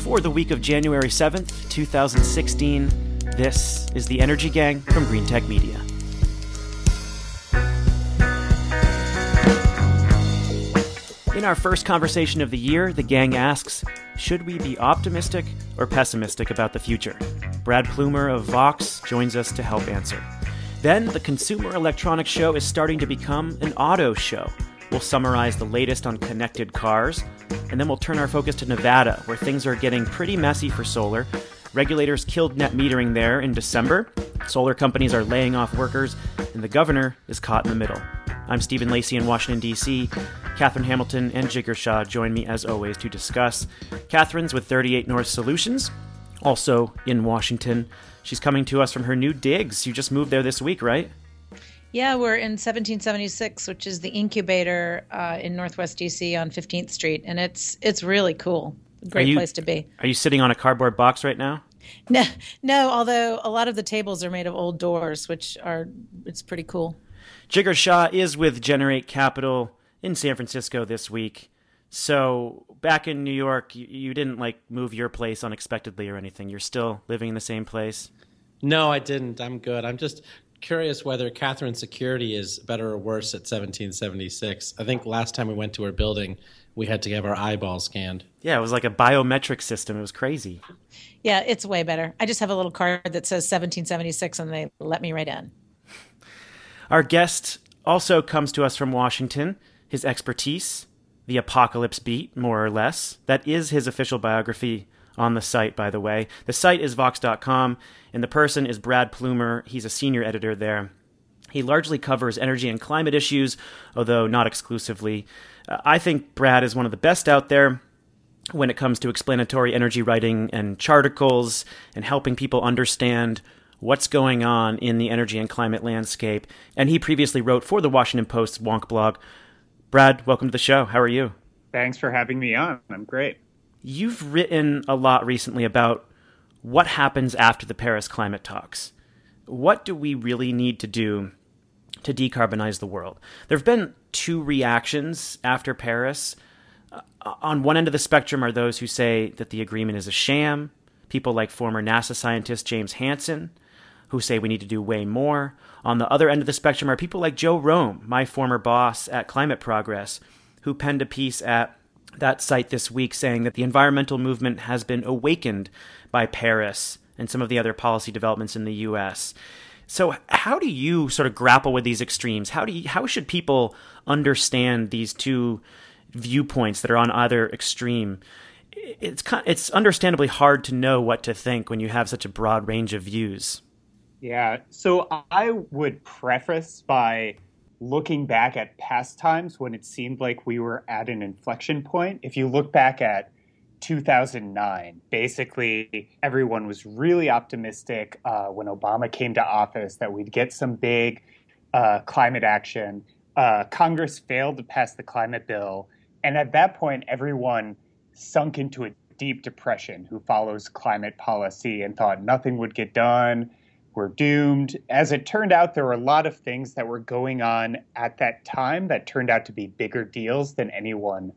for the week of January 7th, 2016. This is the Energy Gang from Green Tech Media. In our first conversation of the year, the gang asks Should we be optimistic or pessimistic about the future? Brad Plumer of Vox joins us to help answer. Then, the Consumer Electronics Show is starting to become an auto show. We'll summarize the latest on connected cars, and then we'll turn our focus to Nevada, where things are getting pretty messy for solar. Regulators killed net metering there in December. Solar companies are laying off workers, and the governor is caught in the middle. I'm Stephen Lacey in Washington, D.C. Catherine Hamilton and Jigar Shah join me as always to discuss. Catherine's with 38 North Solutions, also in Washington. She's coming to us from her new digs. You just moved there this week, right? Yeah, we're in 1776, which is the incubator uh, in Northwest DC on 15th Street, and it's it's really cool. Great you, place to be. Are you sitting on a cardboard box right now? No, no. Although a lot of the tables are made of old doors, which are it's pretty cool. Jigar Shah is with Generate Capital in San Francisco this week. So back in New York, you, you, didn't like move your place unexpectedly or anything. You're still living in the same place. No, I didn't. I'm good. I'm just curious whether Catherine's security is better or worse at 1776. I think last time we went to her building, we had to have our eyeballs scanned. Yeah, it was like a biometric system. It was crazy. Yeah, it's way better. I just have a little card that says 1776 and they let me right in. Our guest also comes to us from Washington. His expertise, the apocalypse beat, more or less. That is his official biography on the site, by the way. The site is vox.com, and the person is Brad Plumer. He's a senior editor there. He largely covers energy and climate issues, although not exclusively. Uh, I think Brad is one of the best out there when it comes to explanatory energy writing and charticles and helping people understand what's going on in the energy and climate landscape. And he previously wrote for the Washington Post's Wonk blog. Brad, welcome to the show. How are you? Thanks for having me on. I'm great. You've written a lot recently about what happens after the Paris climate talks. What do we really need to do to decarbonize the world? There have been two reactions after Paris. Uh, on one end of the spectrum are those who say that the agreement is a sham, people like former NASA scientist James Hansen, who say we need to do way more. On the other end of the spectrum are people like Joe Romm, my former boss at Climate Progress, who penned a piece at that site this week saying that the environmental movement has been awakened by Paris and some of the other policy developments in the US. So how do you sort of grapple with these extremes? How do you, how should people understand these two viewpoints that are on either extreme? It's kind, it's understandably hard to know what to think when you have such a broad range of views. Yeah. So I would preface by looking back at past times when it seemed like we were at an inflection point. If you look back at 2009, basically everyone was really optimistic uh, when Obama came to office that we'd get some big uh, climate action. Uh, Congress failed to pass the climate bill. And at that point, everyone sunk into a deep depression who follows climate policy and thought nothing would get done were doomed. As it turned out, there were a lot of things that were going on at that time that turned out to be bigger deals than anyone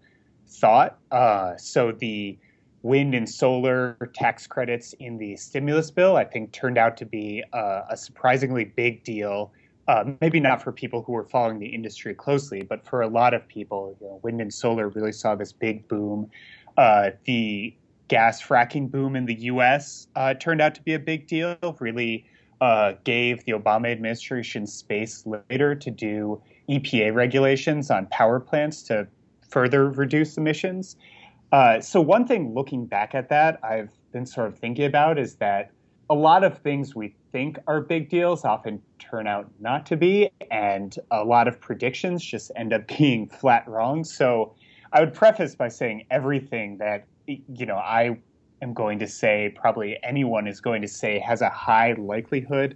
thought. Uh, so the wind and solar tax credits in the stimulus bill, I think, turned out to be uh, a surprisingly big deal. Uh, maybe not for people who were following the industry closely, but for a lot of people, you know, wind and solar really saw this big boom. Uh, the gas fracking boom in the U.S. Uh, turned out to be a big deal. Really uh, gave the Obama administration space later to do EPA regulations on power plants to further reduce emissions. Uh, so, one thing looking back at that, I've been sort of thinking about is that a lot of things we think are big deals often turn out not to be, and a lot of predictions just end up being flat wrong. So, I would preface by saying everything that you know I am going to say, probably anyone is going to say, has a high likelihood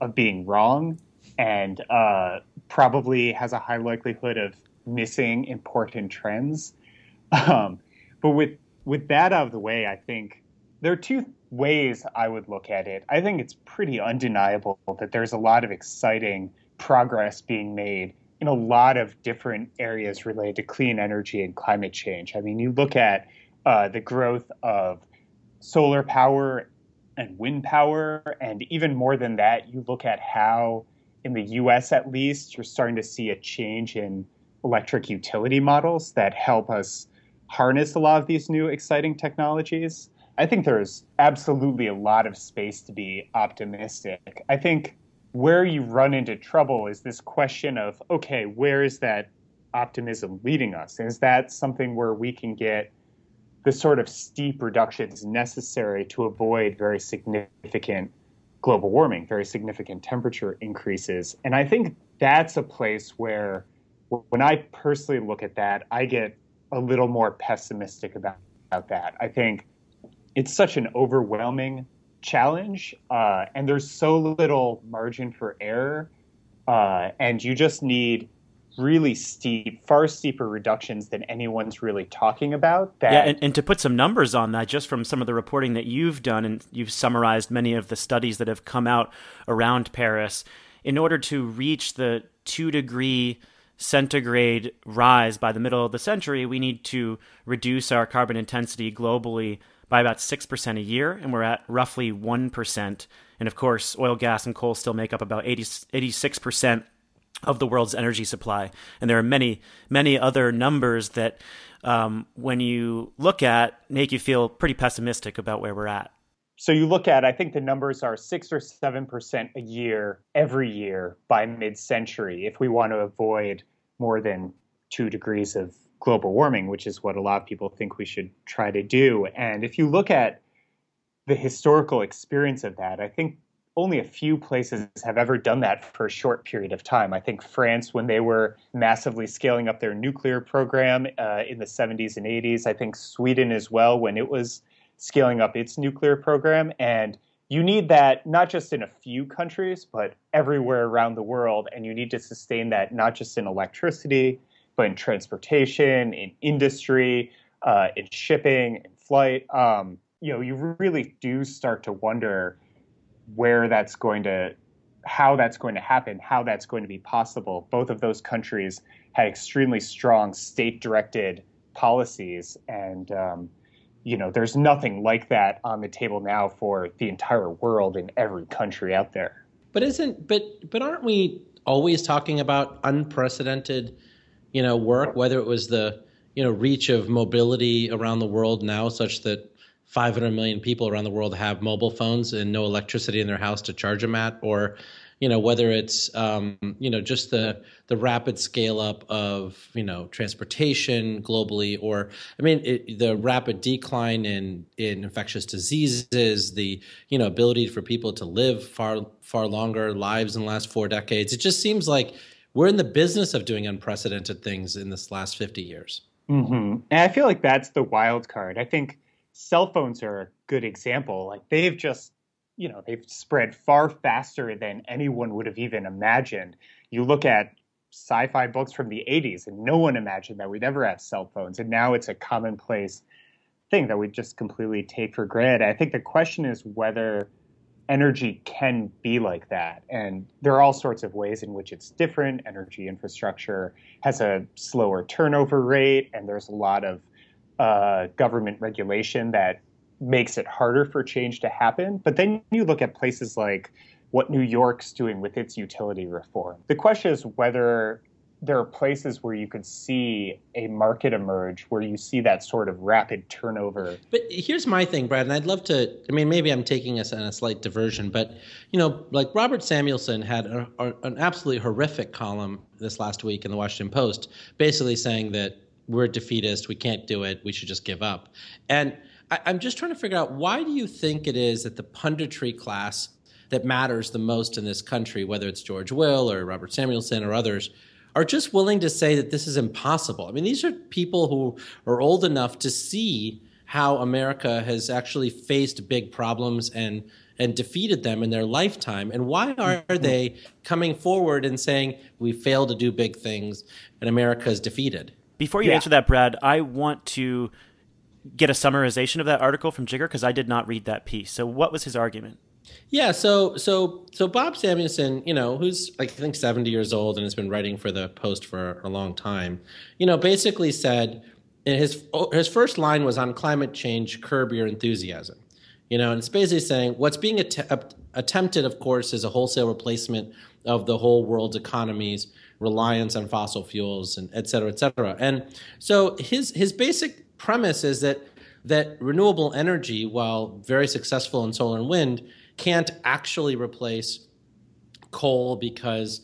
of being wrong and uh, probably has a high likelihood of missing important trends. Um, but with with that out of the way, I think there are two ways I would look at it. I think it's pretty undeniable that there's a lot of exciting progress being made in a lot of different areas related to clean energy and climate change. I mean, you look at uh, the growth of solar power and wind power. And even more than that, you look at how, in the US at least, you're starting to see a change in electric utility models that help us harness a lot of these new exciting technologies. I think there's absolutely a lot of space to be optimistic. I think where you run into trouble is this question of okay, where is that optimism leading us? Is that something where we can get the sort of steep reductions necessary to avoid very significant global warming, very significant temperature increases? And I think that's a place where, when I personally look at that, I get a little more pessimistic about, about that. I think it's such an overwhelming challenge, uh, and there's so little margin for error, uh, and you just need really steep, far steeper reductions than anyone's really talking about. That yeah, and, and to put some numbers on that, just from some of the reporting that you've done, and you've summarized many of the studies that have come out around Paris, in order to reach the two degree centigrade rise by the middle of the century, we need to reduce our carbon intensity globally by about 6% a year, and we're at roughly 1%. And of course, oil, gas, and coal still make up about 80, 86% of the world's energy supply. And there are many, many other numbers that, um, when you look at, make you feel pretty pessimistic about where we're at. So you look at, I think the numbers are six or seven percent a year every year by mid-century if we want to avoid more than two degrees of global warming, which is what a lot of people think we should try to do. And if you look at the historical experience of that, I think only a few places have ever done that for a short period of time. I think France, when they were massively scaling up their nuclear program uh, in the 70s and 80s, I think Sweden as well, when it was scaling up its nuclear program. And you need that not just in a few countries, but everywhere around the world. And you need to sustain that not just in electricity, but in transportation, in industry, uh, in shipping, in flight. Um, you know, you really do start to wonder where that's going to how that's going to happen, how that's going to be possible. Both of those countries had extremely strong state directed policies. And, um, you know, there's nothing like that on the table now for the entire world in every country out there. But isn't, but, but aren't we always talking about unprecedented, you know, work, whether it was the, you know, reach of mobility around the world now, such that 500 million people around the world have mobile phones and no electricity in their house to charge them at, or you know whether it's um, you know just the the rapid scale up of you know transportation globally, or I mean it, the rapid decline in in infectious diseases, the you know ability for people to live far far longer lives in the last four decades. It just seems like we're in the business of doing unprecedented things in this last 50 years. Mm-hmm. And I feel like that's the wild card. I think cell phones are a good example. Like they've just, you know, they've spread far faster than anyone would have even imagined. You look at sci-fi books from the 80s and no one imagined that we'd ever have cell phones and now it's a commonplace thing that we just completely take for granted. I think the question is whether energy can be like that. And there are all sorts of ways in which it's different. Energy infrastructure has a slower turnover rate, and there's a lot of uh, government regulation that makes it harder for change to happen. But then you look at places like what New York's doing with its utility reform. The question is whether there are places where you could see a market emerge where you see that sort of rapid turnover. But here's my thing, Brad, and I'd love to. I mean, maybe I'm taking us on a slight diversion, but you know, like Robert Samuelson had a, a, an absolutely horrific column this last week in the Washington Post, basically saying that we're defeatist, we can't do it, we should just give up. And I, I'm just trying to figure out why do you think it is that the punditry class that matters the most in this country, whether it's George Will or Robert Samuelson or others, are just willing to say that this is impossible. I mean, these are people who are old enough to see how America has actually faced big problems and and defeated them in their lifetime. And why are mm-hmm. they coming forward and saying we failed to do big things and America is defeated? Before you yeah. answer that, Brad, I want to get a summarization of that article from Jigar because I did not read that piece. So, what was his argument? Yeah, so so so Bob Samuelson, you know, who's like I think 70 years old and has been writing for the Post for a long time, you know, basically said his his first line was on climate change, curb your enthusiasm. You know, and it's basically saying what's being att- attempted, of course, is a wholesale replacement of the whole world's economies reliance on fossil fuels and et cetera, et cetera. And so his his basic premise is that that renewable energy, while very successful in solar and wind, can't actually replace coal because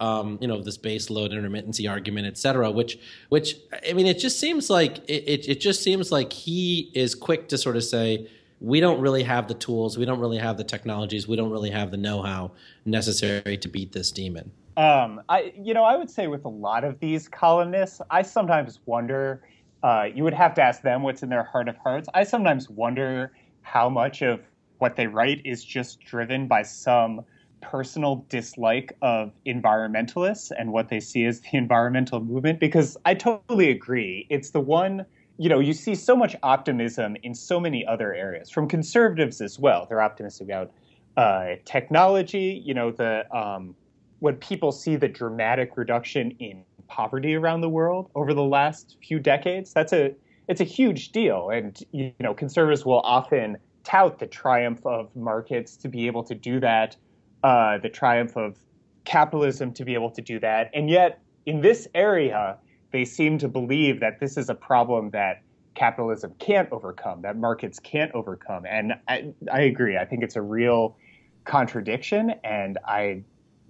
um, you know this base load intermittency argument, et cetera. Which, which I mean, it just seems like it, it, it just seems like he is quick to sort of say we don't really have the tools, we don't really have the technologies, we don't really have the know-how necessary to beat this demon. Um, I, you know, I would say with a lot of these columnists, I sometimes wonder uh, you would have to ask them what's in their heart of hearts. I sometimes wonder how much of what they write is just driven by some personal dislike of environmentalists and what they see as the environmental movement because I totally agree. It's the one, you know, you see so much optimism in so many other areas from conservatives as well. They're optimistic about uh, technology, you know, the um, when people see the dramatic reduction in poverty around the world over the last few decades, that's a it's a huge deal. And you know, conservatives will often tout the triumph of markets to be able to do that, uh, the triumph of capitalism to be able to do that. And yet, in this area, they seem to believe that this is a problem that capitalism can't overcome, that markets can't overcome. And I, I agree. I think it's a real contradiction, and I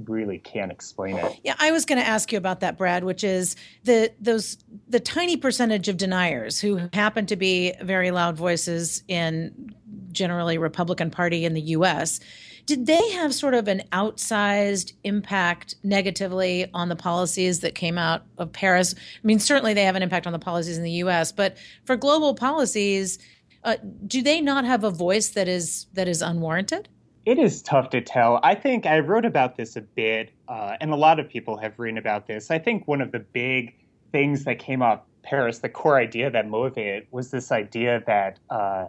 really can't explain it. Yeah, I was going to ask you about that, Brad, which is the those the tiny percentage of deniers who happen to be very loud voices in generally Republican Party in the U.S. Did they have sort of an outsized impact negatively on the policies that came out of Paris? I mean, certainly they have an impact on the policies in the U.S., but for global policies, uh, do they not have a voice that is that is unwarranted? It is tough to tell. I think I wrote about this a bit, uh, and a lot of people have written about this. I think one of the big things that came up Paris, the core idea that motivated was this idea that, uh,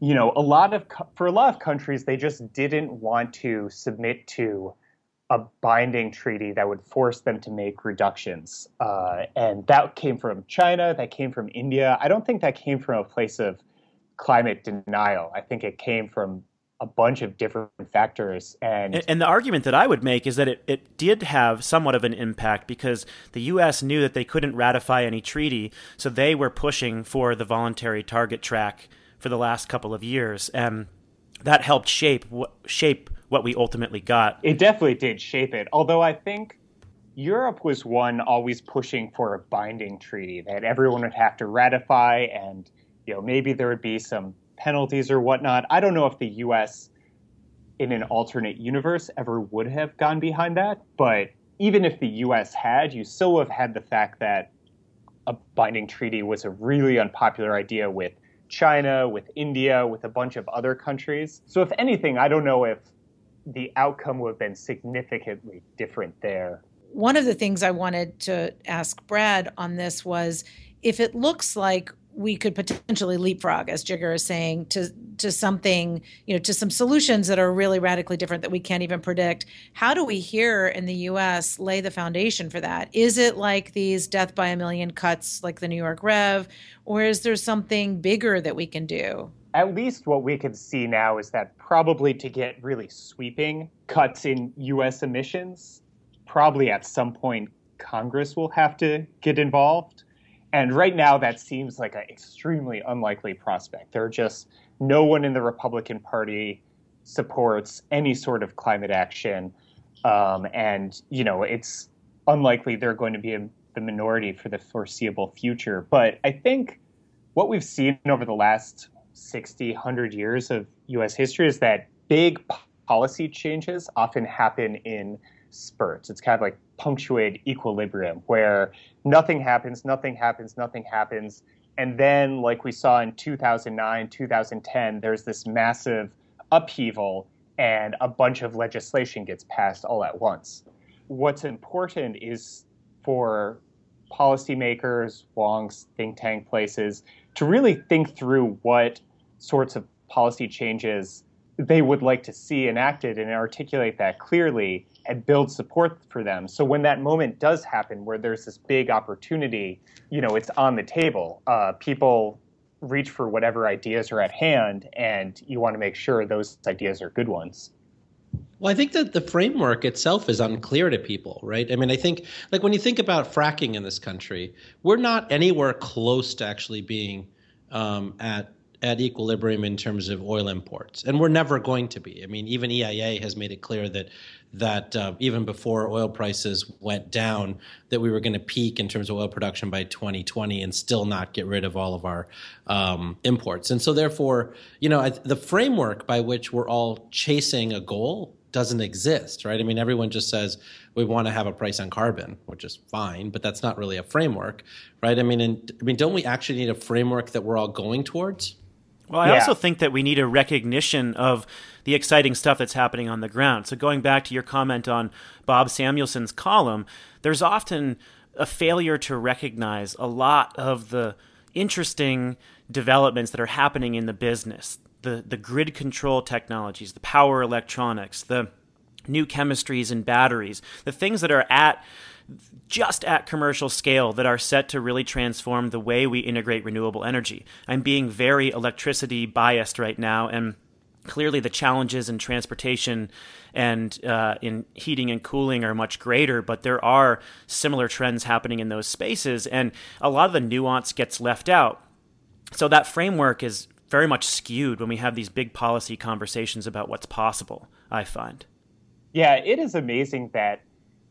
you know, a lot of for a lot of countries they just didn't want to submit to a binding treaty that would force them to make reductions, uh, and that came from China, that came from India. I don't think that came from a place of climate denial. I think it came from a bunch of different factors. And, and, the argument that I would make is that it, it did have somewhat of an impact because the U.S. knew that they couldn't ratify any treaty, so they were pushing for the voluntary target track for the last couple of years, and that helped shape what shape what we ultimately got. It definitely did shape it. Although I think Europe was one always pushing for a binding treaty that everyone would have to ratify, and you know maybe there would be some penalties or whatnot. I don't know if the U.S. in an alternate universe ever would have gone behind that, but even if the U.S. had, you still have had the fact that a binding treaty was a really unpopular idea with China, with India, with a bunch of other countries. So, if anything, I don't know if the outcome would have been significantly different there. One of the things I wanted to ask Brad on this was if it looks like we could potentially leapfrog, as Jigar is saying, to to something, you know, to some solutions that are really radically different that we can't even predict. How do we here in the U.S. lay the foundation for that? Is it like these death by a million cuts, like the New York REV, or is there something bigger that we can do? At least what we can see now is that probably to get really sweeping cuts in U.S. emissions, probably at some point Congress will have to get involved and right now, that seems like an extremely unlikely prospect. There are just no one in the Republican Party supports any sort of climate action. Um, and, you know, it's unlikely they're going to be a, the minority for the foreseeable future. But I think what we've seen over the last 60, 100 years of U.S. history is that big policy changes often happen in spurts. It's kind of like punctuated equilibrium where nothing happens, nothing happens, nothing happens. And then, like we saw in 2009, 2010, there's this massive upheaval and a bunch of legislation gets passed all at once. What's important is for policymakers, wonks think tank places, to really think through what sorts of policy changes they would like to see enacted and articulate that clearly and build support for them. So when that moment does happen, where there's this big opportunity, you know, it's on the table. Uh, people reach for whatever ideas are at hand, and you want to make sure those ideas are good ones. Well, I think that the framework itself is unclear to people, right? I mean, I think, like, when you think about fracking in this country, we're not anywhere close to actually being um, at at equilibrium in terms of oil imports, and we're never going to be. I mean, even EIA has made it clear that that uh, even before oil prices went down, that we were going to peak in terms of oil production by 2020 and still not get rid of all of our um, imports. And so, therefore, you know, the framework by which we're all chasing a goal doesn't exist, right? I mean, everyone just says we want to have a price on carbon, which is fine, but that's not really a framework, right? I mean, and, I mean, don't we actually need a framework that we're all going towards? Well, I yeah. also think that we need a recognition of the exciting stuff that's happening on the ground. So, going back to your comment on Bob Samuelson's column, there's often a failure to recognize a lot of the interesting developments that are happening in the business the, the grid control technologies, the power electronics, the new chemistries and batteries, the things that are at just at commercial scale that are set to really transform the way we integrate renewable energy. I'm being very electricity biased right now, and clearly the challenges in transportation and uh, in heating and cooling are much greater, but there are similar trends happening in those spaces, and a lot of the nuance gets left out. So that framework is very much skewed when we have these big policy conversations about what's possible, I find. Yeah, it is amazing that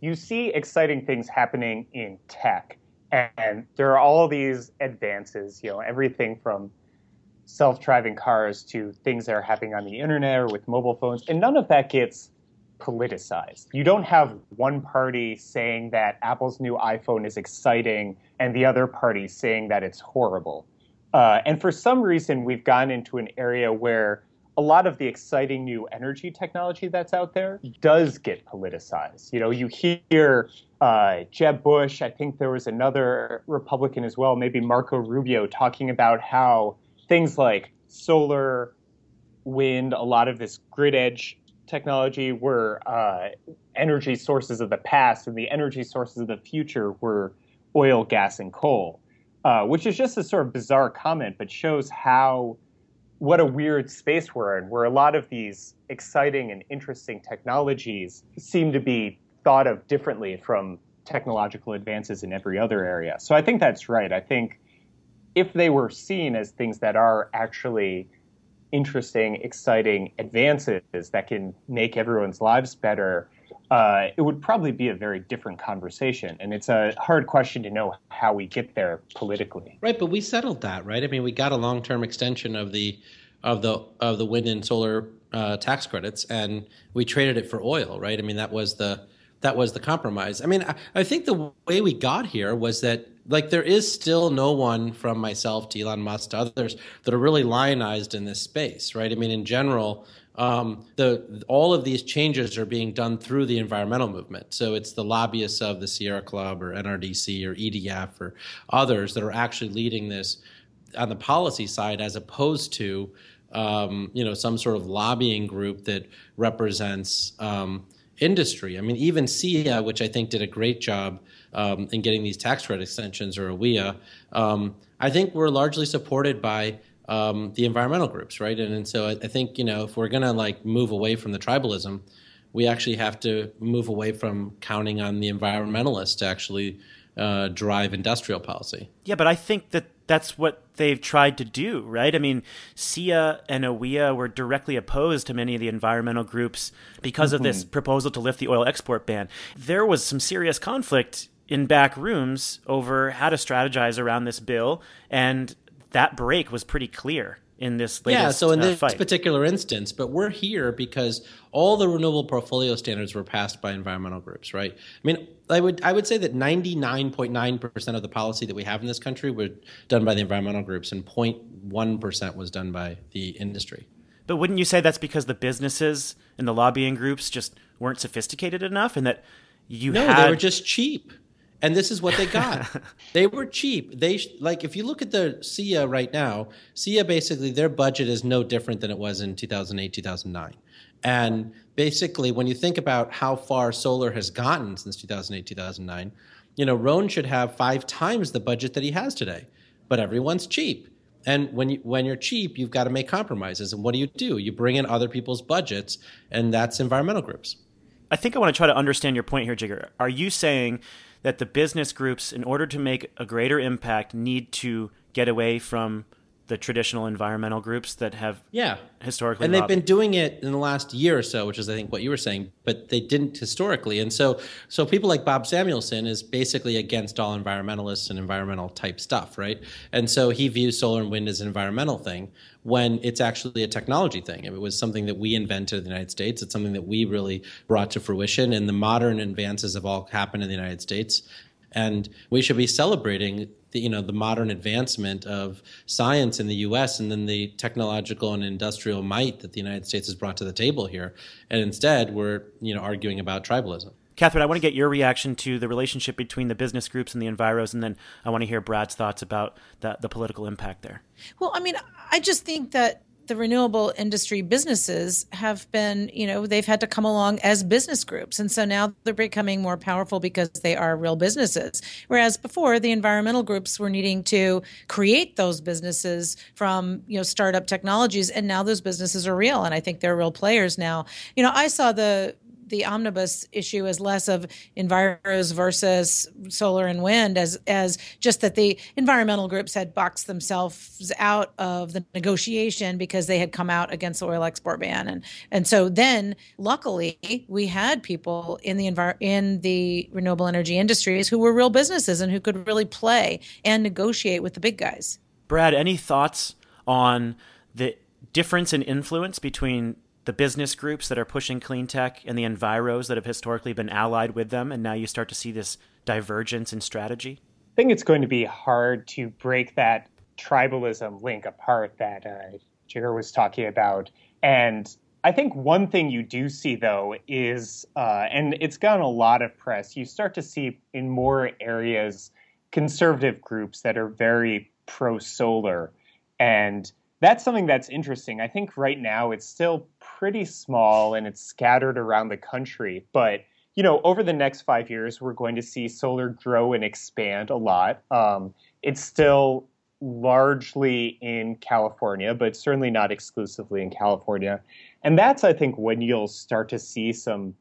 you see exciting things happening in tech, and there are all these advances, you know, everything from self-driving cars to things that are happening on the internet or with mobile phones, and none of that gets politicized. You don't have one party saying that Apple's new iPhone is exciting and the other party saying that it's horrible. Uh, and for some reason, we've gone into an area where a lot of the exciting new energy technology that's out there does get politicized. You know, you hear uh, Jeb Bush, I think there was another Republican as well, maybe Marco Rubio, talking about how things like solar, wind, a lot of this grid edge technology were uh, energy sources of the past, and the energy sources of the future were oil, gas, and coal uh, which is just a sort of bizarre comment, but shows how what a weird space we're in, where a lot of these exciting and interesting technologies seem to be thought of differently from technological advances in every other area. So I think that's right. I think if they were seen as things that are actually interesting, exciting advances that can make everyone's lives better, uh, it would probably be a very different conversation. And it's a hard question to know how we get there politically. Right, but we settled that, right? I mean, we got a long-term extension of the of the of the wind and solar uh, tax credits, and we traded it for oil, right? I mean, that was the that was the compromise. I mean, I, I think the way we got here was that like there is still no one from myself to Elon Musk to others that are really lionized in this space, right? I mean, in general, um, the all of these changes are being done through the environmental movement. So it's the lobbyists of the Sierra Club or NRDC or EDF or others that are actually leading this on the policy side, as opposed to um, you know some sort of lobbying group that represents um, industry. I mean, even SEIA, which I think did a great job um, in getting these tax credit extensions, or AWEA, um, I think we're largely supported by um, the environmental groups, right? And, and so I, I, think you know if we're gonna like move away from the tribalism, we actually have to move away from counting on the environmentalists to actually uh, drive industrial policy. Yeah, but I think that that's what they've tried to do, right? I mean, SEIA and AWEA were directly opposed to many of the environmental groups because mm-hmm. of this mm-hmm. proposal to lift the oil export ban. There was some serious conflict in back rooms over how to strategize around this bill, and that break was pretty clear in this latest, yeah so in uh, this fight. particular instance but we're here because all the renewable portfolio standards were passed by environmental groups right? I mean i would i would say that 99.9% of the policy that we have in this country were done by the environmental groups and 0.1% was done by the industry. But wouldn't you say that's because the businesses and the lobbying groups just weren't sophisticated enough and that you no, had... they were just cheap and this is what they got. they were cheap. They like if you look at the SEIA right now, SEIA basically their budget is no different than it was in 2008, 2009. And basically when you think about how far solar has gotten since 2008, 2009, you know, Rhone should have 5 times the budget that he has today. But everyone's cheap. And when you when you're cheap, you've got to make compromises. And what do you do? You bring in other people's budgets, and that's environmental groups. I think I want to try to understand your point here, Jigar. Are you saying that the business groups, in order to make a greater impact, need to get away from the traditional environmental groups that have yeah. historically and they've been doing it in the last year or so which is i think what you were saying but they didn't historically. And so so people like bob samuelson is basically against all environmentalists and environmental type stuff right? And so he views solar and wind as an environmental thing when it's actually a technology thing. It was something that we invented in the united states it's something that we really brought to fruition and the modern advances have all happened in the united states. And we should be celebrating the, you know the modern advancement of science in the U.S. and then the technological and industrial might that the United States has brought to the table here, and instead we're you know arguing about tribalism. Catherine, I want to get your reaction to the relationship between the business groups and the enviros, and then I want to hear Brad's thoughts about the, the political impact there. Well, I mean, I just think that the renewable industry businesses have been, you know, they've had to come along as business groups. And so now they're becoming more powerful because they are real businesses. Whereas before, the environmental groups were needing to create those businesses from, you know, startup technologies. And now those businesses are real. And I think they're real players now. You know, I saw the the omnibus issue is less of enviros versus solar and wind as as just that the environmental groups had boxed themselves out of the negotiation because they had come out against the oil export ban and and so then luckily we had people in the envir- in the renewable energy industries who were real businesses and who could really play and negotiate with the big guys. Brad, any thoughts on the difference in influence between the business groups that are pushing clean tech and the enviros that have historically been allied with them, and now you start to see this divergence in strategy? I think it's going to be hard to break that tribalism link apart that uh, Jigar was talking about. And I think one thing you do see, though, is, uh, and it's gotten a lot of press, you start to see in more areas conservative groups that are very pro solar. And that's something that's interesting. I think right now it's still pretty small and it's scattered around the country, but you know, over the next five years, we're going to see solar grow and expand a lot. Um, it's still largely in California, but certainly not exclusively in California. And that's, I think, when you'll start to see some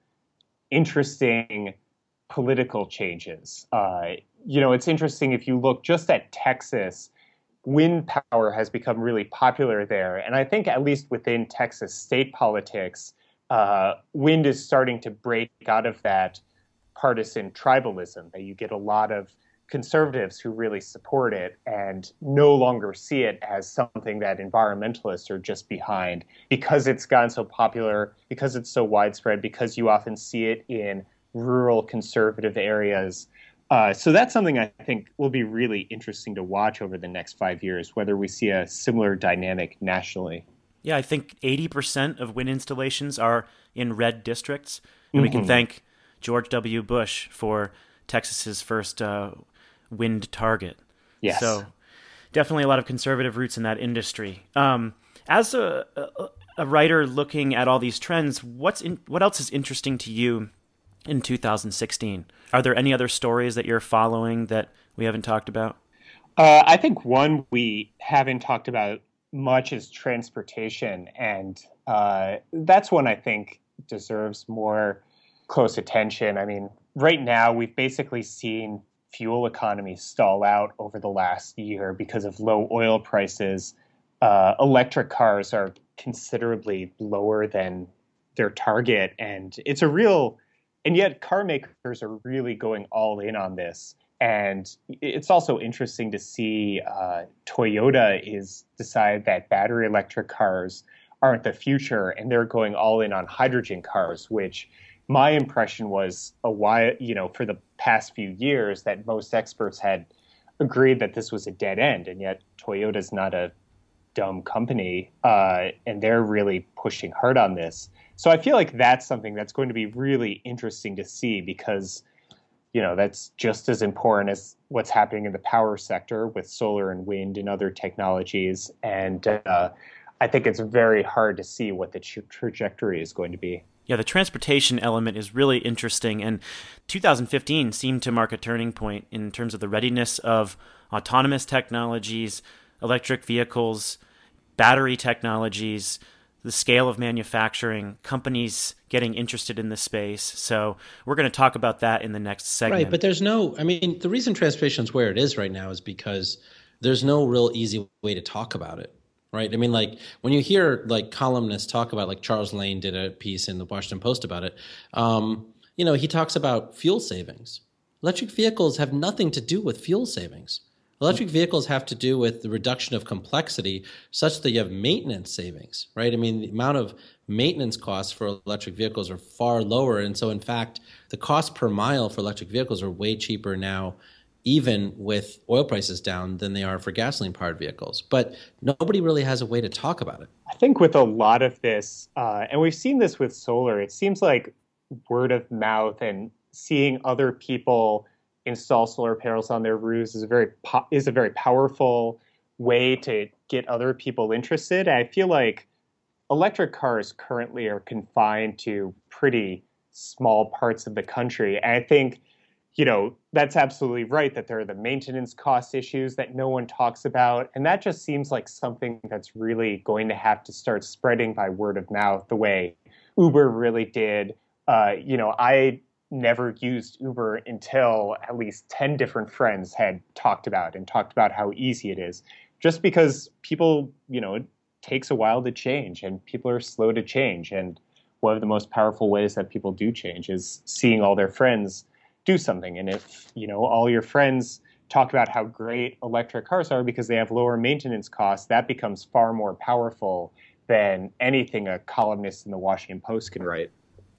interesting political changes. Uh, you know, it's interesting if you look just at Texas wind power has become really popular there. And I think, at least within Texas state politics, uh, wind is starting to break out of that partisan tribalism, that you get a lot of conservatives who really support it and no longer see it as something that environmentalists are just behind because it's gotten so popular, because it's so widespread, because you often see it in rural conservative areas. Uh, so that's something I think will be really interesting to watch over the next five years, whether we see a similar dynamic nationally. Yeah, I think 80% of wind installations are in red districts. And mm-hmm. we can mm-hmm. thank George W. Bush for Texas's first uh, wind target. Yes. So definitely a lot of conservative roots in that industry. Um, as a, a, a, writer looking at all these trends, what's in, what else is interesting to you in 2016? Are there any other stories that you're following that we haven't talked about? Uh, I think one we haven't talked about much is transportation, and uh, that's one I think deserves more close attention. I mean, right now we've basically seen fuel economy stall out over the last year because of low oil prices. Uh, electric cars are considerably lower than their target, and it's a real and yet car makers are really going all in on this. And it's also interesting to see uh, toyota is decided that battery electric cars aren't the future and they're going all in on hydrogen cars which my impression was a while you know for the past few years that most experts had agreed that this was a dead end and yet toyota's not a dumb company uh, and they're really pushing hard on this so I feel like that's something that's going to be really interesting to see because you know that's just as important as what's happening in the power sector with solar and wind and other technologies. And uh, i think it's very hard to see what the tra- trajectory is going to be. Yeah the transportation element is really interesting. And 2015 seemed to mark a turning point in terms of the readiness of autonomous technologies electric vehicles, battery technologies, the scale of manufacturing, companies getting interested in this space. So we're going to talk about that in the next segment. Right, but there's no. I mean, the reason transportation is where it is right now is because there's no real easy way to talk about it. Right. I mean, like when you hear like columnists talk about, like Charles Lane did a piece in the Washington Post about it. Um, you know, he talks about fuel savings. Electric vehicles have nothing to do with fuel savings. Electric vehicles have to do with the reduction of complexity such that you have maintenance savings, right? I mean, the amount of maintenance costs for electric vehicles are far lower. And so, in fact, the cost per mile for electric vehicles are way cheaper now, even with oil prices down, than they are for gasoline powered vehicles. But nobody really has a way to talk about it. I think with a lot of this, uh, and we've seen this with solar, it seems like word of mouth and seeing other people install solar panels on their roofs is a very po- is a very powerful way to get other people interested. I feel like electric cars currently are confined to pretty small parts of the country. And I think, you know, that's absolutely right that there are the maintenance cost issues that no one talks about. And that just seems like something that's really going to have to start spreading by word of mouth the way Uber really did. Uh, you know, I never used Uber until at least 10 different friends had talked about and talked about how easy it is. Just because people, you know, it takes a while to change and people are slow to change. And one of the most powerful ways that people do change is seeing all their friends do something. And if, you know, all your friends talk about how great electric cars are because they have lower maintenance costs, that becomes far more powerful than anything a columnist in the Washington Post can write.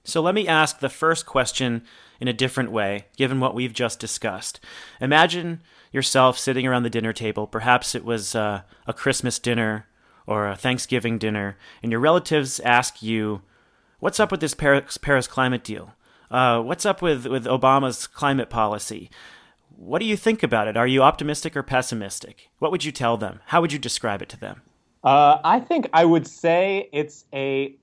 So let me ask the first question in a different way, given what we've just discussed. Imagine yourself sitting around the dinner table. Perhaps it was uh, a Christmas dinner or a Thanksgiving dinner, and your relatives ask you, What's up with this Paris, Paris climate deal? Uh, what's up with, with Obama's climate policy? What do you think about it? Are you optimistic or pessimistic? What would you tell them? How would you describe it to them? Uh, I think I would say it's a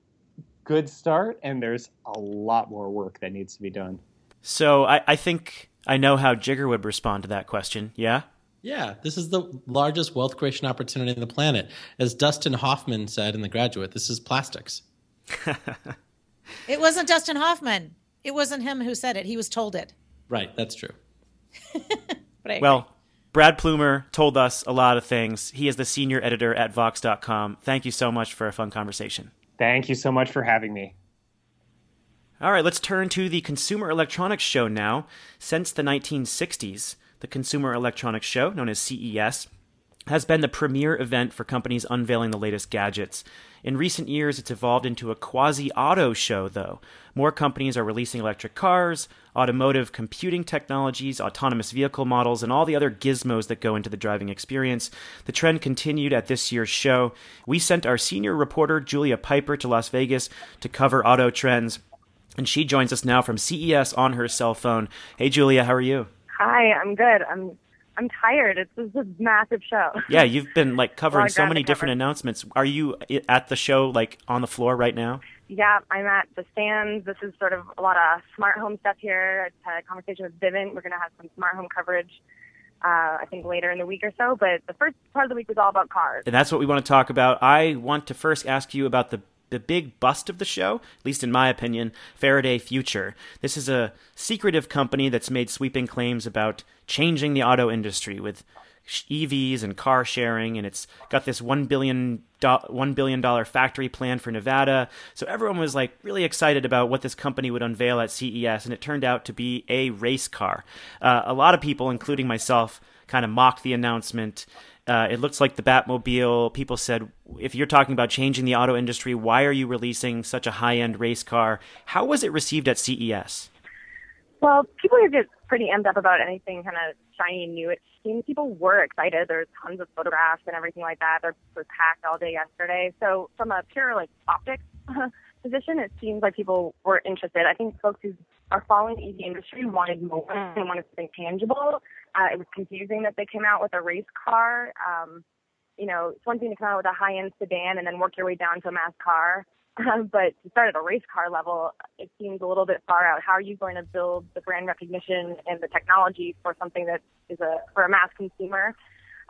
good start, and there's a lot more work that needs to be done. So I, I think I know how Jigar would respond to that question. Yeah? Yeah, this is the largest wealth creation opportunity on the planet. As Dustin Hoffman said in The Graduate, this is plastics. it wasn't Dustin Hoffman. It wasn't him who said it. He was told it. Right, that's true. well, Brad Plumer told us a lot of things. He is the senior editor at Vox.com. Thank you so much for a fun conversation. Thank you so much for having me. All right, let's turn to the Consumer Electronics Show now. Since the 1960s, the Consumer Electronics Show, known as CES, has been the premier event for companies unveiling the latest gadgets. In recent years, it's evolved into a quasi auto show, though. More companies are releasing electric cars, automotive computing technologies, autonomous vehicle models, and all the other gizmos that go into the driving experience. The trend continued at this year's show. We sent our senior reporter, Julia Pyper, to Las Vegas to cover auto trends, and she joins us now from CES on her cell phone. Hey, Julia, how are you? Hi, I'm good. I'm I'm tired. It's, it's a massive show. Yeah, you've been like covering so many different announcements. Are you at the show, like on the floor right now? Yeah, I'm at the stands. This is sort of a lot of smart home stuff here. I had a conversation with Vivint. We're going to have some smart home coverage. Uh, I think later in the week or so, but the first part of the week was all about cars. And that's what we want to talk about. I want to first ask you about the the big bust of the show, at least in my opinion, Faraday Future. This is a secretive company that's made sweeping claims about changing the auto industry with EVs and car sharing, and it's got this one billion one billion dollar factory plan for Nevada. So everyone was like really excited about what this company would unveil at CES, and it turned out to be a race car. Uh, a lot of people, including myself, kind of mocked the announcement. Uh, it looks like the Batmobile. People said, if you're talking about changing the auto industry, why are you releasing such a high end race car? How was it received at CES? Well, people are just pretty amped up about anything kind of shiny and new. It seems people were excited. There's tons of photographs and everything like that. They're packed all day yesterday. So from a pure like optics position, it seems like people were interested. I think folks who are following the EV industry wanted more and wanted something tangible. Uh, it was confusing that they came out with a race car. Um, you know, it's one thing to come out with a high-end sedan and then work your way down to a mass car. Um, but to start at a race car level, it seems a little bit far out. How are you going to build the brand recognition and the technology for something that is a for a mass consumer?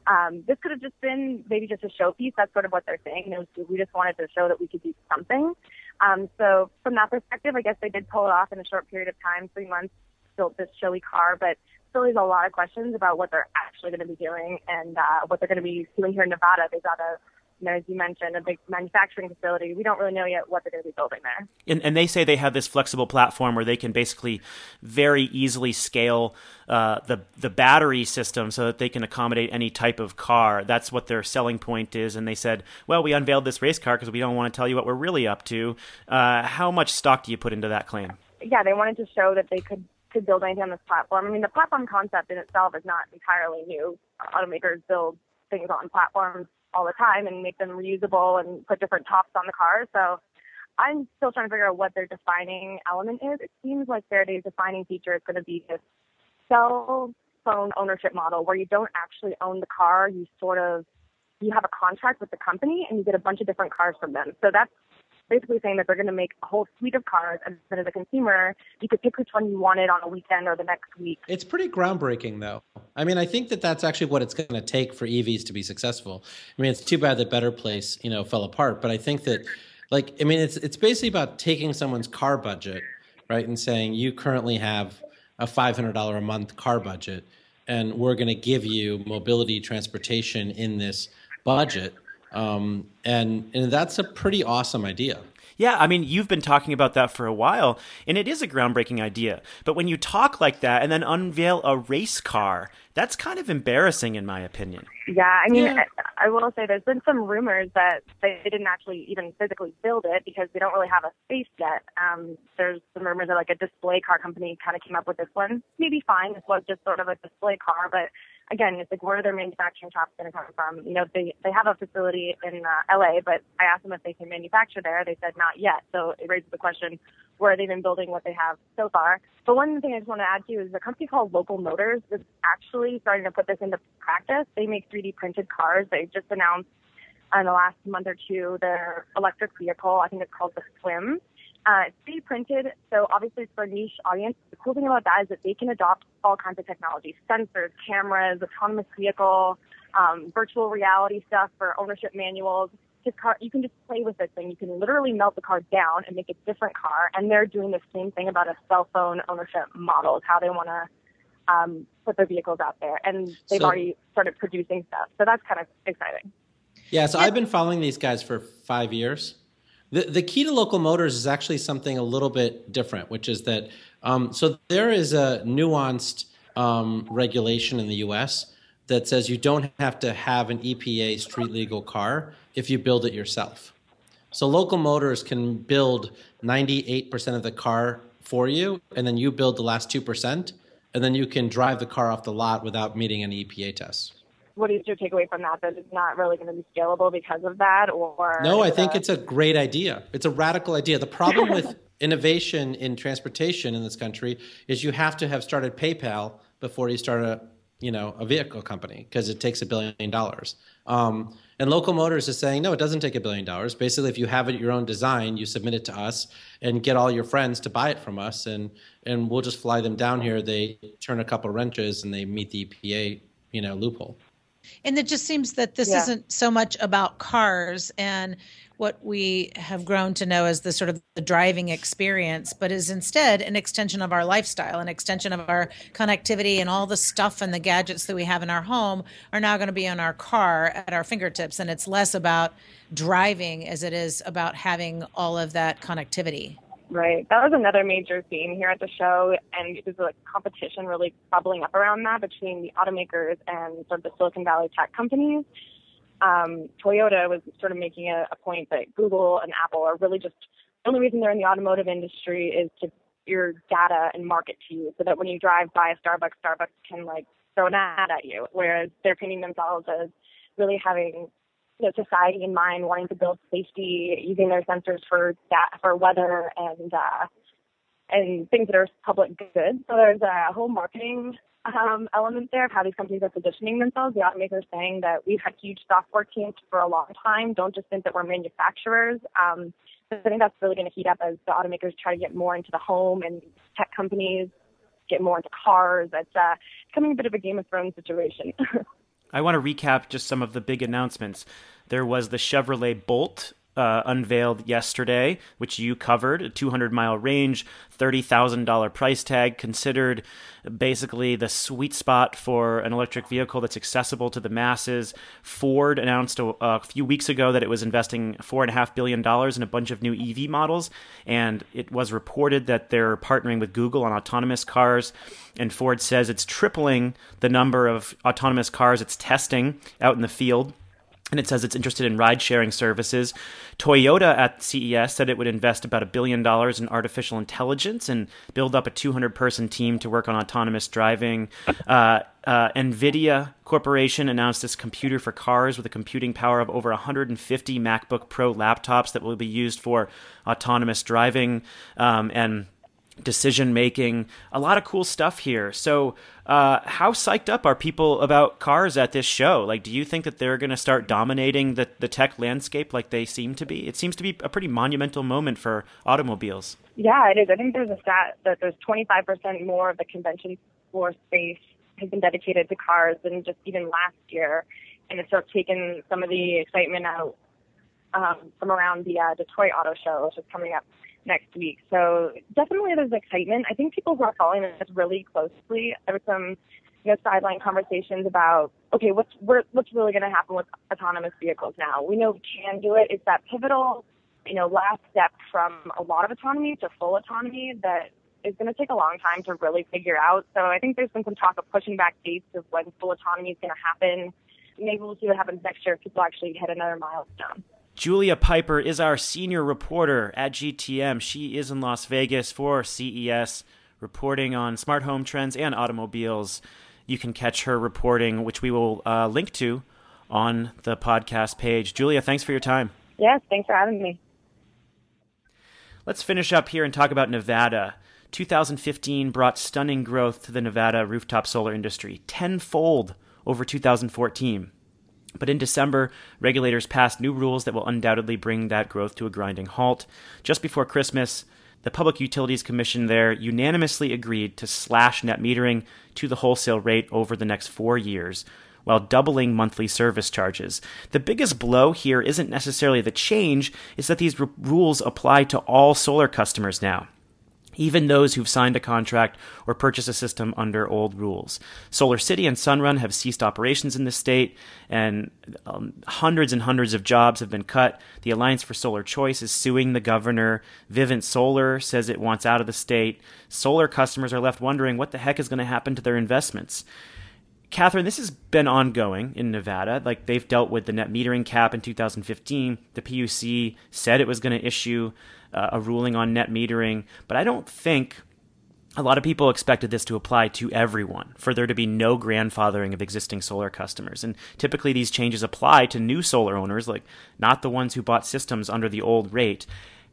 Um, this could have just been maybe just a showpiece. That's sort of what they're saying. It was, we just wanted to show that we could do something. Um, so from that perspective, I guess they did pull it off in a short period of time, three months, built this showy car, but still leaves a lot of questions about what they're actually going to be doing and uh, what they're going to be doing here in Nevada. They've got a you know, as you mentioned, a big manufacturing facility. We don't really know yet what they're going to be building there. And, and they say they have this flexible platform where they can basically very easily scale uh, the the battery system so that they can accommodate any type of car. That's what their selling point is. And they said, well, we unveiled this race car because we don't want to tell you what we're really up to. Uh, how much stock do you put into that claim? Yeah, they wanted to show that they could could build anything on this platform. I mean, the platform concept in itself is not entirely new. Automakers build things on platforms all the time and make them reusable and put different tops on the car. So I'm still trying to figure out what their defining element is. It seems like Faraday's defining feature is going to be this cell phone ownership model where you don't actually own the car. You sort of you have a contract with the company and you get a bunch of different cars from them. So that's basically saying that they're going to make a whole suite of cars, and then as a consumer, you could pick which one you wanted on a weekend or the next week. It's pretty groundbreaking, though. I mean, I think that that's actually what it's going to take for EVs to be successful. I mean, it's too bad that Better Place, you know, fell apart, but I think that, like, I mean, it's it's basically about taking someone's car budget, right, and saying you currently have a five hundred dollar a month car budget, and we're going to give you mobility transportation in this budget um, and and that's a pretty awesome idea. Yeah, I mean, you've been talking about that for a while, and it is a groundbreaking idea. But when you talk like that and then unveil a race car, that's kind of embarrassing, in my opinion. Yeah, I mean, yeah. I, I will say there's been some rumors that they didn't actually even physically build it because they don't really have a space yet. Um, there's some rumors that like a display car company kind of came up with this one. Maybe fine, this was just sort of a display car, but again, it's like where are their manufacturing shops going to come from? You know, they they have a facility in uh, LA, but I asked them if they can manufacture there. They said not yet. So it raises the question, where they've been building what they have so far. But one thing I just want to add to you is a company called Local Motors is actually starting to put this into practice. They make 3D printed cars. They just announced in the last month or two their electric vehicle. I think it's called the Swim. Uh, it's 3D printed, so obviously it's for a niche audience. The cool thing about that is that they can adopt all kinds of technology, sensors, cameras, autonomous vehicle, um, virtual reality stuff for ownership manuals. His car, you can just play with this thing. You can literally melt the car down and make a different car. And they're doing the same thing about a cell phone ownership model, is how they want to um, put their vehicles out there. And they've so, already started producing stuff. So that's kind of exciting. Yeah, so I've been following these guys for five years. The, the key to local motors is actually something a little bit different, which is that um, so there is a nuanced um, regulation in the U.S. that says you don't have to have an EPA street legal car if you build it yourself. So local motors can build 98% of the car for you, and then you build the last 2%, and then you can drive the car off the lot without meeting any EPA tests what is your takeaway from that? That it's not really going to be scalable because of that, or no? I think it's a great idea. It's a radical idea. The problem with innovation in transportation in this country is you have to have started PayPal before you start a you know a vehicle company because it takes a billion dollars. Um, and Local Motors is saying no, it doesn't take a billion dollars. Basically, if you have it your own design, you submit it to us and get all your friends to buy it from us, and and we'll just fly them down here. They turn a couple wrenches and they meet the EPA you know loophole. And it just seems that this yeah. isn't so much about cars and what we have grown to know as the sort of the driving experience, but is instead an extension of our lifestyle, an extension of our connectivity, and all the stuff and the gadgets that we have in our home are now going to be in our car at our fingertips. And it's less about driving as it is about having all of that connectivity. Right. That was another major theme here at the show, and there's a competition really bubbling up around that between the automakers and sort of the Silicon Valley tech companies. Um, Toyota was sort of making a, a point that Google and Apple are really just the only reason they're in the automotive industry is to your data and market to you, so that when you drive by a Starbucks, Starbucks can like throw an ad at you, whereas they're painting themselves as really having know, society in mind, wanting to build safety, using their sensors for that for weather and uh, and things that are public good. So there's a whole marketing um, element there of how these companies are positioning themselves. The automakers saying that we've had huge software teams for a long time. Don't just think that we're manufacturers. Um, so I think that's really going to heat up as the automakers try to get more into the home and tech companies get more into cars. It's uh, becoming a bit of a Game of Thrones situation. I want to recap just some of the big announcements. There was the Chevrolet Bolt uh, unveiled yesterday, which you covered, a 200 mile range, $30,000 price tag, considered basically the sweet spot for an electric vehicle that's accessible to the masses. Ford announced a, a few weeks ago that it was investing $4.5 billion in a bunch of new EV models, and it was reported that they're partnering with Google on autonomous cars. And Ford says it's tripling the number of autonomous cars it's testing out in the field and it says it's interested in ride sharing services. Toyota at CES said it would invest about a billion dollars in artificial intelligence and build up a 200 person team to work on autonomous driving. Uh, uh, NVIDIA Corporation announced this computer for cars with a computing power of over 150 MacBook Pro laptops that will be used for autonomous driving. Um, and decision making, a lot of cool stuff here. So, uh, how psyched up are people about cars at this show? Like, do you think that they're going to start dominating the, the tech landscape like they seem to be? It seems to be a pretty monumental moment for automobiles. Yeah, it is. I think there's a stat that there's 25% more of the convention floor space has been dedicated to cars than just even last year. And it's sort of taken some of the excitement out um, from around the uh, Detroit Auto Show, which is coming up next week. So definitely there's excitement. I think people who are following this really closely. There some you know sideline conversations about okay, what's what's really going to happen with autonomous vehicles now? We know we can do it. It's that pivotal you know last step from a lot of autonomy to full autonomy that is going to take a long time to really figure out. So I think there's been some talk of pushing back dates of when full autonomy is going to happen. Maybe we'll see what happens next year if people actually hit another milestone. Julia Pyper is our senior reporter at GTM. She is in Las Vegas for CES, reporting on smart home trends and automobiles. You can catch her reporting, which we will uh, link to on the podcast page. Julia, thanks for your time. Yes, thanks for having me. Let's finish up here and talk about Nevada. 2015 brought stunning growth to the Nevada rooftop solar industry, tenfold over 2014. But in December, regulators passed new rules that will undoubtedly bring that growth to a grinding halt. Just before Christmas, the Public Utilities Commission there unanimously agreed to slash net metering to the wholesale rate over the next four years, while doubling monthly service charges. The biggest blow here isn't necessarily the change, it's that these r- rules apply to all solar customers now even those who've signed a contract or purchased a system under old rules. Solar City and Sunrun have ceased operations in the state, and um, hundreds and hundreds of jobs have been cut. The Alliance for Solar Choice is suing the governor. Vivint Solar says it wants out of the state. Solar customers are left wondering what the heck is going to happen to their investments. Catherine, this has been ongoing in Nevada. Like they've dealt with the net metering cap in 2015. The PUC said it was going to issue uh, a ruling on net metering, but I don't think a lot of people expected this to apply to everyone, for there to be no grandfathering of existing solar customers. And typically these changes apply to new solar owners, like not the ones who bought systems under the old rate.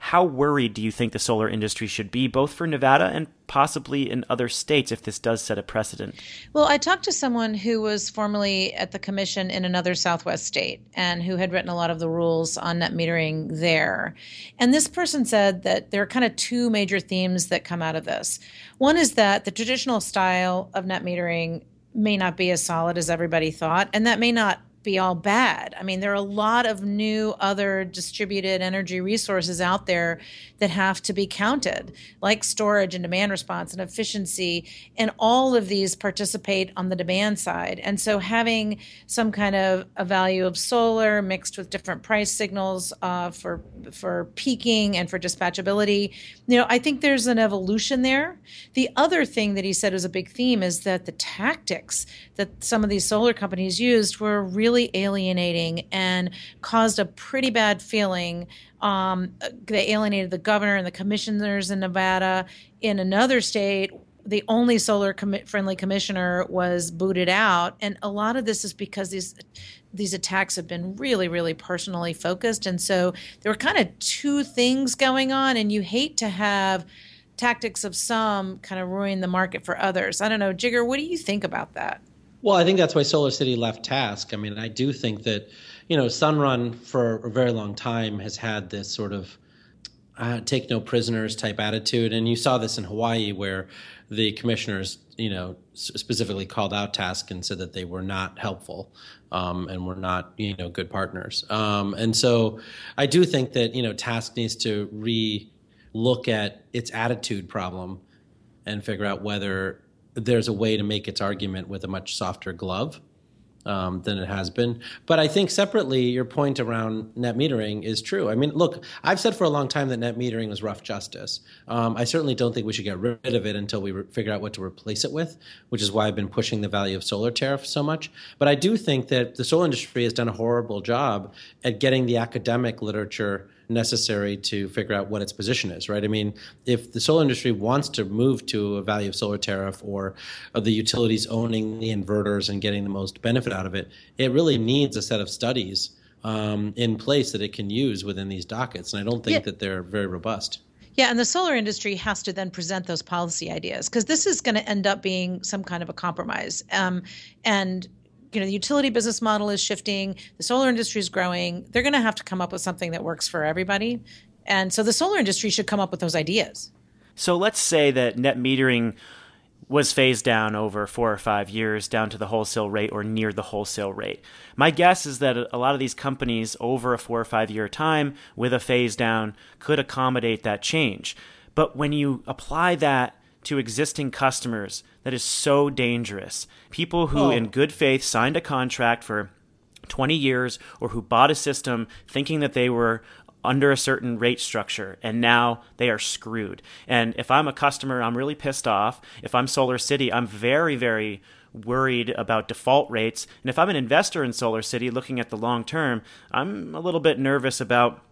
How worried do you think the solar industry should be, both for Nevada and possibly in other states if this does set a precedent? Well, I talked to someone who was formerly at the commission in another Southwest state and who had written a lot of the rules on net metering there. And this person said that there are kind of two major themes that come out of this. One is that the traditional style of net metering may not be as solid as everybody thought, and that may not be all bad. I mean, there are a lot of new other distributed energy resources out there that have to be counted, like storage and demand response and efficiency. And all of these participate on the demand side. And so having some kind of a value of solar mixed with different price signals uh, for for peaking and for dispatchability, you know, I think there's an evolution there. The other thing that he said was a big theme is that the tactics that some of these solar companies used were really really alienating and caused a pretty bad feeling. Um, they alienated the governor and the commissioners in Nevada. In another state, the only solar com- friendly commissioner was booted out, and a lot of this is because these these attacks have been really, really personally focused, and so there were kind of two things going on, and you hate to have tactics of some kind of ruin the market for others. I don't know, Jigar what do you think about that? Well, I think that's why Solar City left TASC. I mean, I do think that, you know, Sunrun for a very long time has had this sort of uh, take no prisoners type attitude. And you saw this in Hawaii where the commissioners, you know, specifically called out TASC and said that they were not helpful um, and were not, you know, good partners. Um, and so I do think that, you know, TASC needs to re look at its attitude problem and figure out whether there's a way to make its argument with a much softer glove um, than it has been. But I think separately, your point around net metering is true. I mean, look, I've said for a long time that net metering was rough justice. Um, I certainly don't think we should get rid of it until we re- figure out what to replace it with, which is why I've been pushing the value of solar tariff so much. But I do think that the solar industry has done a horrible job at getting the academic literature necessary to figure out what its position is, right? I mean, if the solar industry wants to move to a value of solar tariff or of the utilities owning the inverters and getting the most benefit out of it, it really needs a set of studies um, in place that it can use within these dockets. And I don't think yeah. that they're very robust. Yeah, and the solar industry has to then present those policy ideas because this is going to end up being some kind of a compromise. Um, and you know the utility business model is shifting the solar industry is growing they're going to have to come up with something that works for everybody and so the solar industry should come up with those ideas so let's say that net metering was phased down over four or five years down to the wholesale rate or near the wholesale rate. My guess is that a lot of these companies over a four or five year time with a phase down could accommodate that change. But when you apply that to existing customers that is so dangerous. People who, oh. in good faith, signed a contract for 20 years or who bought a system thinking that they were under a certain rate structure and now they are screwed. And if I'm a customer, I'm really pissed off. If I'm Solar City, I'm very, very worried about default rates. And if I'm an investor in Solar City looking at the long term, I'm a little bit nervous about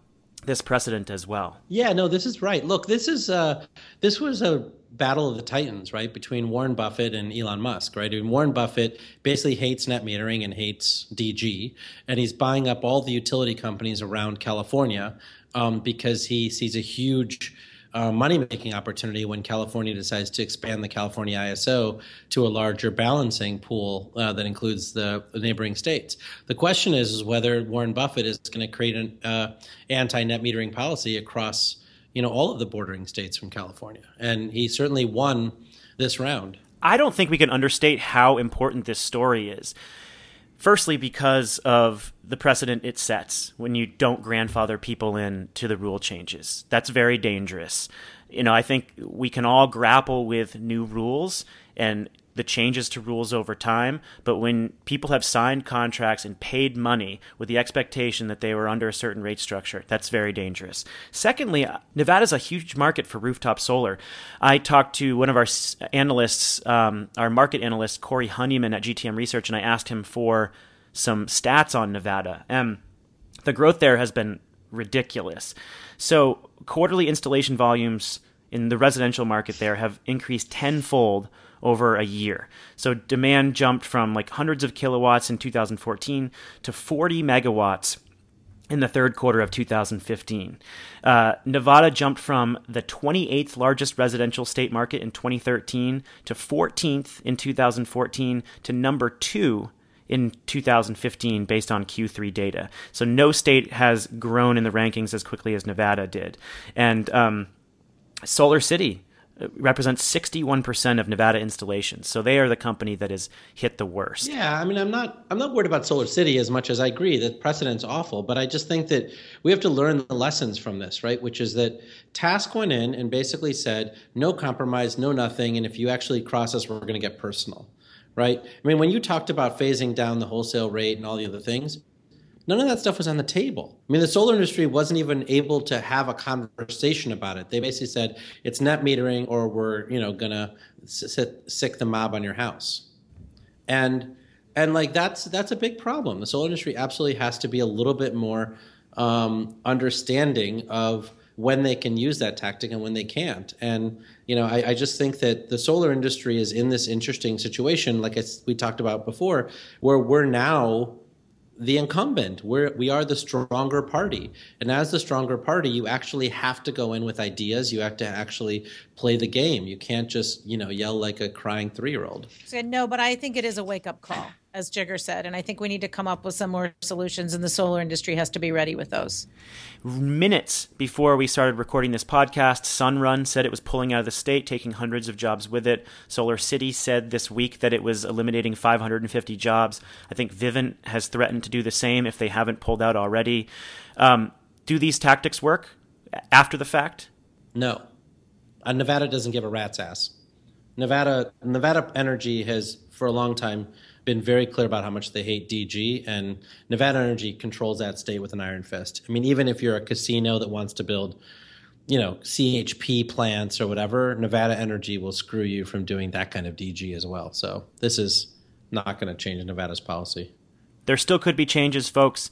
this precedent as well. Yeah, no, this is right. Look, this is uh, this was a battle of the titans, right, between Warren Buffett and Elon Musk, right? And Warren Buffett basically hates net metering and hates DG, and he's buying up all the utility companies around California um, because he sees a huge uh, money making opportunity when California decides to expand the California ISO to a larger balancing pool uh, that includes the, the, neighboring states. The question is, is whether Warren Buffett is going to create an uh, anti net metering policy across you know all of the bordering states from California, and he certainly won this round. I don't think we can understate how important this story is. Firstly, because of the precedent it sets when you don't grandfather people in to the rule changes. That's very dangerous. You know, I think we can all grapple with new rules and the changes to rules over time, but when people have signed contracts and paid money with the expectation that they were under a certain rate structure, that's very dangerous. Secondly, uh, Nevada's a huge market for rooftop solar. I talked to one of our analysts, um, our market analyst, Cory Honeyman at GTM Research, and I asked him for some stats on Nevada. The growth there has been ridiculous. So, quarterly installation volumes in the residential market there have increased tenfold over a year. So demand jumped from like hundreds of kilowatts in 2014 to 40 megawatts in the third quarter of 2015. Uh, Nevada jumped from the 28th largest residential state market in 2013 to 14th in 2014 to number two in 2015 based on Q3 data. So no state has grown in the rankings as quickly as Nevada did. And um, Solar City uh, represents 61% of Nevada installations. So they are the company that has hit the worst. Yeah, I mean I'm not I'm not worried about Solar City as much as I agree that precedent's awful, but I just think that we have to learn the lessons from this, right? Which is that TASC went in and basically said no compromise, no nothing, and if you actually cross us we're going to get personal. Right? I mean, when you talked about phasing down the wholesale rate and all the other things, None of that stuff was on the table. I mean, the solar industry wasn't even able to have a conversation about it. They basically said it's net metering, or we're you know gonna sit, sick the mob on your house, and and like that's that's a big problem. The solar industry absolutely has to be a little bit more um, understanding of when they can use that tactic and when they can't. And you know, I, I, just think that the solar industry is in this interesting situation, like we talked about before, where we're now the incumbent. We're, we are the stronger party. And as the stronger party, you actually have to go in with ideas. You have to actually play the game. You can't just, you know, yell like a crying three year old. No, but I think it is a wake up call. As Jigar said. And I think we need to come up with some more solutions, and the solar industry has to be ready with those. Minutes before we started recording this podcast, Sunrun said it was pulling out of the state, taking hundreds of jobs with it. Solar City said this week that it was eliminating 550 jobs. I think Vivint has threatened to do the same if they haven't pulled out already. Um, do these tactics work after the fact? No. Uh, Nevada doesn't give a rat's ass. Nevada Nevada Energy has for a long time been very clear about how much they hate DG, and Nevada Energy controls that state with an iron fist. I mean, even if you're a casino that wants to build, you know, CHP plants or whatever, Nevada Energy will screw you from doing that kind of DG as well. So this is not going to change Nevada's policy. There still could be changes, folks.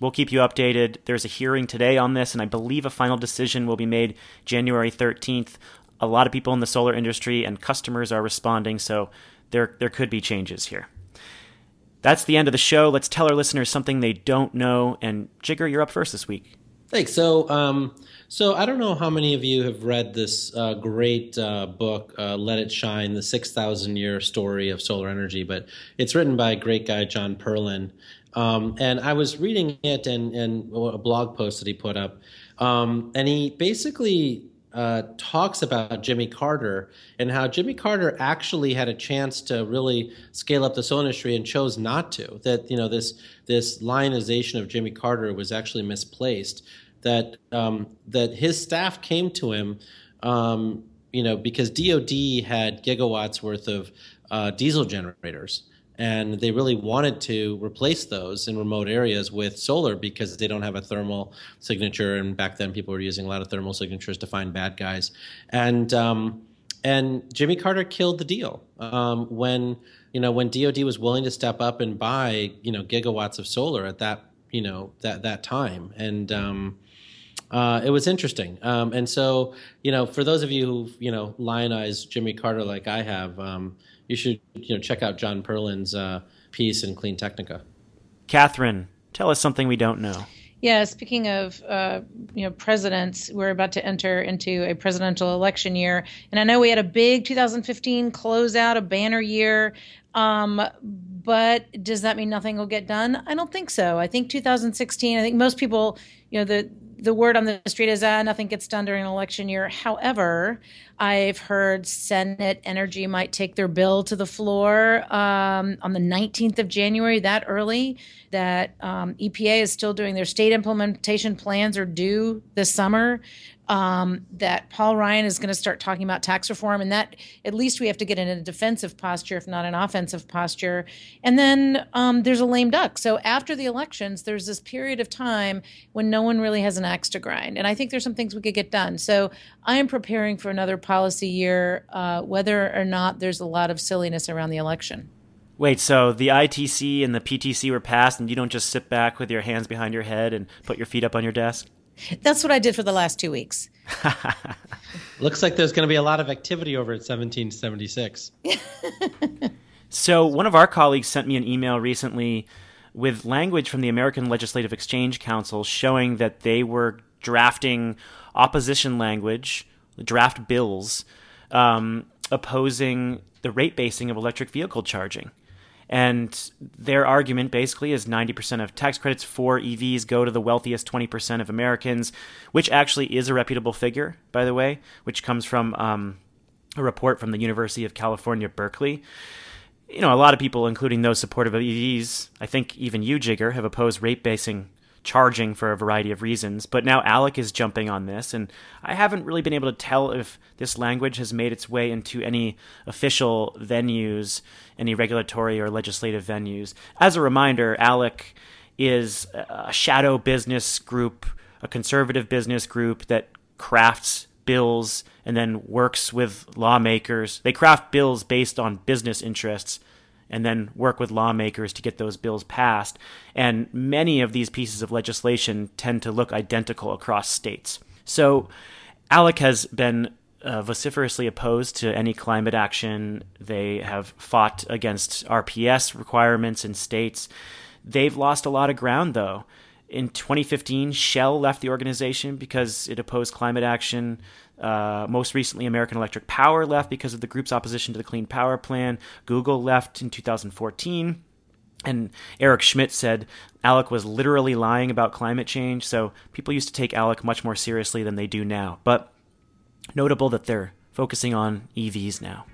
We'll keep you updated. There's a hearing today on this, and I believe a final decision will be made January 13th. A lot of people in the solar industry and customers are responding, so there there could be changes here. That's the end of the show. Let's tell our listeners something they don't know. And Jigar, you're up first this week. Thanks. So, um, so I don't know how many of you have read this uh, great uh, book, uh, "Let It Shine: The Six Thousand Year Story of Solar Energy," but it's written by a great guy, John Perlin. Um, and I was reading it and, and a blog post that he put up, um, and he basically uh, talks about Jimmy Carter and how Jimmy Carter actually had a chance to really scale up the solar industry and chose not to. That you know this this lionization of Jimmy Carter was actually misplaced. That um, that his staff came to him, um, you know, because DoD had gigawatts worth of uh, diesel generators and they really wanted to replace those in remote areas with solar because they don't have a thermal signature. And back then people were using a lot of thermal signatures to find bad guys. And um, and Jimmy Carter killed the deal um, when you know when DoD was willing to step up and buy you know gigawatts of solar at that you know that that time. And um, uh, it was interesting. Um, and so, you know, for those of you who, you know, lionize Jimmy Carter like I have, um, you should you know check out John Perlin's uh, piece in CleanTechnica. Catherine, tell us something we don't know. Yeah, speaking of uh, you know presidents, we're about to enter into a presidential election year, and I know we had a big 2015 closeout, a banner year. Um, but does that mean nothing will get done? I don't think so. I think 2016. I think most people, you know, the the word on the street is ah, nothing gets done during an election year. However, I've heard Senate Energy might take their bill to the floor um, on the 19th of January, that early. That um, EPA is still doing their state implementation plans are due this summer um, that Paul Ryan is going to start talking about tax reform, and that at least we have to get in a defensive posture, if not an offensive posture. And then um, there's a lame duck. So after the elections, there's this period of time when no one really has an axe to grind, and I think there's some things we could get done. So I am preparing for another policy year, uh, whether or not there's a lot of silliness around the election. Wait, so the ITC and the PTC were passed, and you don't just sit back with your hands behind your head and put your feet up on your desk? That's what I did for the last two weeks. Looks like there's going to be a lot of activity over at 1776. so, one of our colleagues sent me an email recently with language from the American Legislative Exchange Council showing that they were drafting opposition language, draft bills, um, opposing the rate basing of electric vehicle charging. And their argument basically is 90% of tax credits for EVs go to the wealthiest 20% of Americans, which actually is a reputable figure, by the way, which comes from um, a report from the University of California, Berkeley. You know, a lot of people, including those supportive of EVs, I think even you, Jigar, have opposed rate basing charging for a variety of reasons. But now ALEC is jumping on this, and I haven't really been able to tell if this language has made its way into any official venues, any regulatory or legislative venues. As a reminder, ALEC is a shadow business group, a conservative business group that crafts bills and then works with lawmakers. They craft bills based on business interests and then work with lawmakers to get those bills passed. And many of these pieces of legislation tend to look identical across states. So ALEC has been uh, vociferously opposed to any climate action. They have fought against RPS requirements in states. They've lost a lot of ground, though. In 2015, Shell left the organization because it opposed climate action. Uh, most recently, American Electric Power left because of the group's opposition to the Clean Power Plan. Google left in 2014. And Eric Schmidt said ALEC was literally lying about climate change, so people used to take ALEC much more seriously than they do now. But notable that they're focusing on EVs now.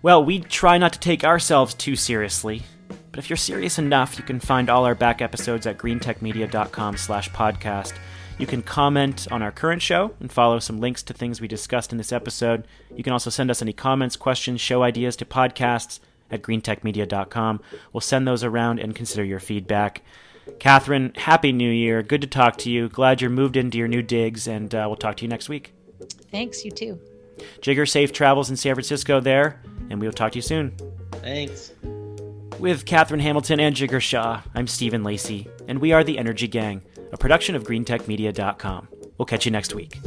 Well, we try not to take ourselves too seriously, but if you're serious enough, you can find all our back episodes at greentechmedia.com slash podcast. You can comment on our current show and follow some links to things we discussed in this episode. You can also send us any comments, questions, show ideas to podcasts at greentechmedia.com. We'll send those around and consider your feedback. Catherine, Happy New Year. Good to talk to you. Glad you're moved into your new digs, and uh, we'll talk to you next week. Thanks, you too. Jigar, safe travels in San Francisco there, and we will talk to you soon. Thanks. With Catherine Hamilton and Jigar Shah, I'm Stephen Lacey, and we are the Energy Gang, a production of GreenTechMedia.com. We'll catch you next week.